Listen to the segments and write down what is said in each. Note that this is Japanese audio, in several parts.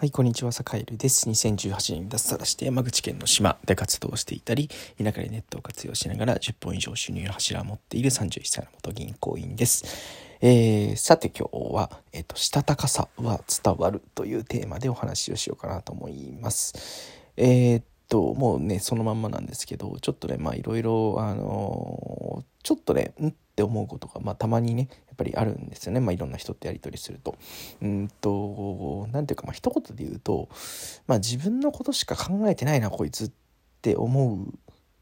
はい、こんにちは、坂井です。2018年に脱サラして山口県の島で活動していたり、田舎でネットを活用しながら10本以上収入の柱を持っている31歳の元銀行員です。えー、さて今日は、えっ、ー、と、したたかさは伝わるというテーマでお話をしようかなと思います。えー、っと、もうね、そのまんまなんですけど、ちょっとね、まあいろいろ、あのちょっとね、んって思うことが、まあ、たまにねやっぱりあるんですよね、まあ、いろんな人とやり取りすると。うんと何ていうかまあ一言で言うと、まあ、自分のことしか考えてないなこいつって思う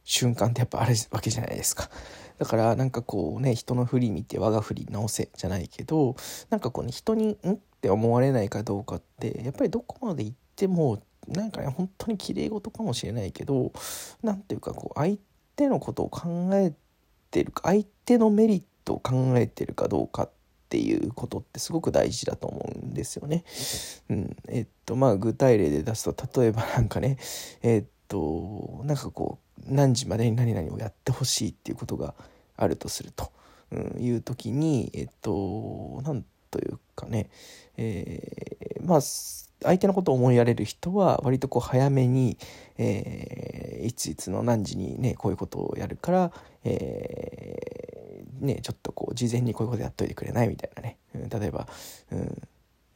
瞬間ってやっぱあるわけじゃないですか。だからなんかこうね人の振り見て我が振り直せじゃないけどなんかこうね人にんって思われないかどうかってやっぱりどこまで行ってもなんかね本当に綺麗事かもしれないけど何ていうかこう相手のことを考えてるか相手のメリットを考えてるかどうかっていうことってすごく大事だと思うんですよね。うん、えっとまあ具体例で出すと例えばなんかねえっとなんかこう何時までに何々をやってほしいっていうことがあるとすると、うん、いう時にえっとなんというかね、えー、まあ相手のことを思いやれる人は割とこう早めに、えー、いついつの何時にねこういうことをやるから、えー、ねちょっとこう事前にこういうことやっといてくれないみたいなね、うん、例えば、うん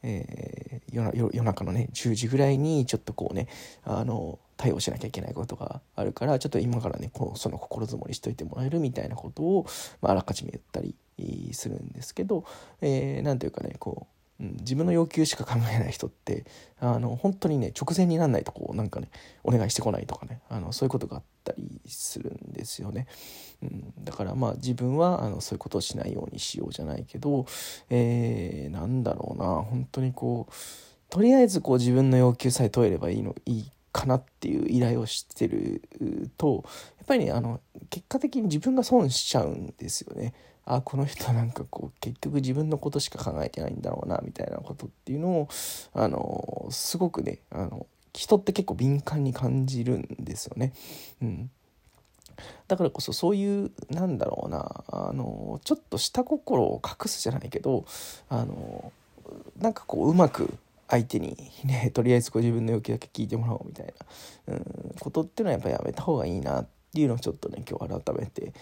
えー、夜中のね10時ぐらいにちょっとこうねあの対応しなきゃいけないことがあるからちょっと今からねこうその心づもりしといてもらえるみたいなことを、まあ、あらかじめ言ったりするんですけど、えー、ていうかねこううん、自分の要求しか考えない人ってあの本当にね直前になんないとこうなんかねお願いしてこないとかねあのそういうことがあったりするんですよね、うん、だからまあ自分はあのそういうことをしないようにしようじゃないけど、えー、なんだろうな本当にこうとりあえずこう自分の要求さえ問えればいいのいいかなっていう依頼をしてるとやっぱりねあの結果的に自分が損しちゃうんですよね。あこの人なんかこう結局自分のことしか考えてないんだろうなみたいなことっていうのをあのすごくねあの人って結構敏感に感じるんですよね。うんだからこそそういうなんだろうなあのちょっと下心を隠すじゃないけどあのなんかこううまく相手にねとりあえずこう自分の要求だけ聞いてもらおうみたいな、うん、ことっていうのはやっぱやめた方がいいなっていうのをちょっとね今日改めて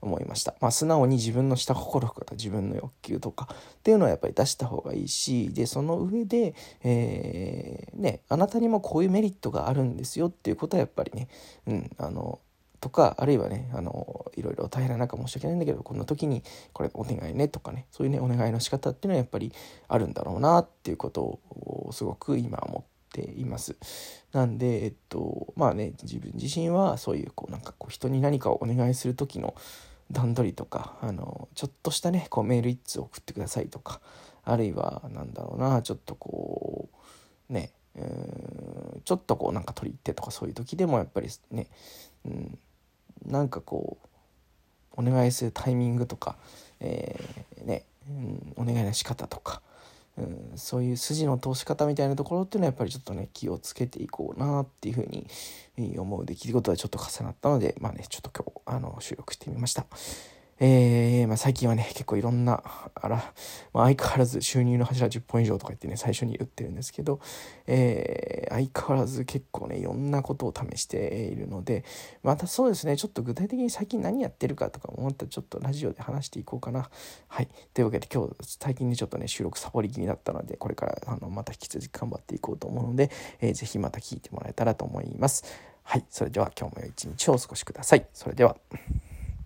思いました。まあ、素直に自分の下心とか自分の欲求とかっていうのはやっぱり出した方がいいし、で、その上で、えー、ね、あなたにもこういうメリットがあるんですよっていうことはやっぱりね、うん、あの、とか、あるいはね、あの、いろいろ大変な中申し訳ないんだけど、こんな時にこれお願いねとかね、そういうね、お願いの仕方っていうのはやっぱりあるんだろうなっていうことをすごく今思っています。なんで、えっと、まあね、自分自身はそういうこうなんかこう人に何かをお願いする時の段取りとかあのちょっとしたねこうメール1通送ってくださいとかあるいはなんだろうなちょっとこうねうんちょっとこうなんか取り入ってとかそういう時でもやっぱりね、うん、なんかこうお願いするタイミングとか、えー、ね、うん、お願いの仕方とか、そういう筋の通し方みたいなところっていうのはやっぱりちょっとね気をつけていこうなっていうふうに思う出来事がちょっと重なったのでまあねちょっと今日あの収録してみました。えー、まあ、最近はね、結構いろんな、あら、まあ、相変わらず収入の柱10本以上とか言ってね、最初に言ってるんですけど、えー、相変わらず結構ね、いろんなことを試しているので、またそうですね、ちょっと具体的に最近何やってるかとか思ったらちょっとラジオで話していこうかな。はい。というわけで今日、最近ね、ちょっとね、収録サボり気になったので、これからあのまた引き続き頑張っていこうと思うので、えー、ぜひまた聞いてもらえたらと思います。はい。それでは今日も良い一日をお過ごしください。それでは。